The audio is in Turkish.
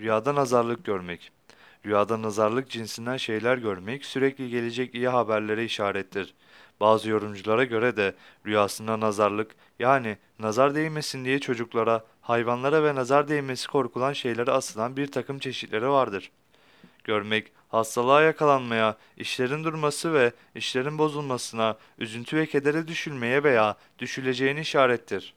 Rüyada nazarlık görmek. Rüyada nazarlık cinsinden şeyler görmek sürekli gelecek iyi haberlere işarettir. Bazı yorumculara göre de rüyasında nazarlık yani nazar değmesin diye çocuklara, hayvanlara ve nazar değmesi korkulan şeylere asılan bir takım çeşitleri vardır. Görmek, hastalığa yakalanmaya, işlerin durması ve işlerin bozulmasına, üzüntü ve kedere düşülmeye veya düşüleceğine işarettir.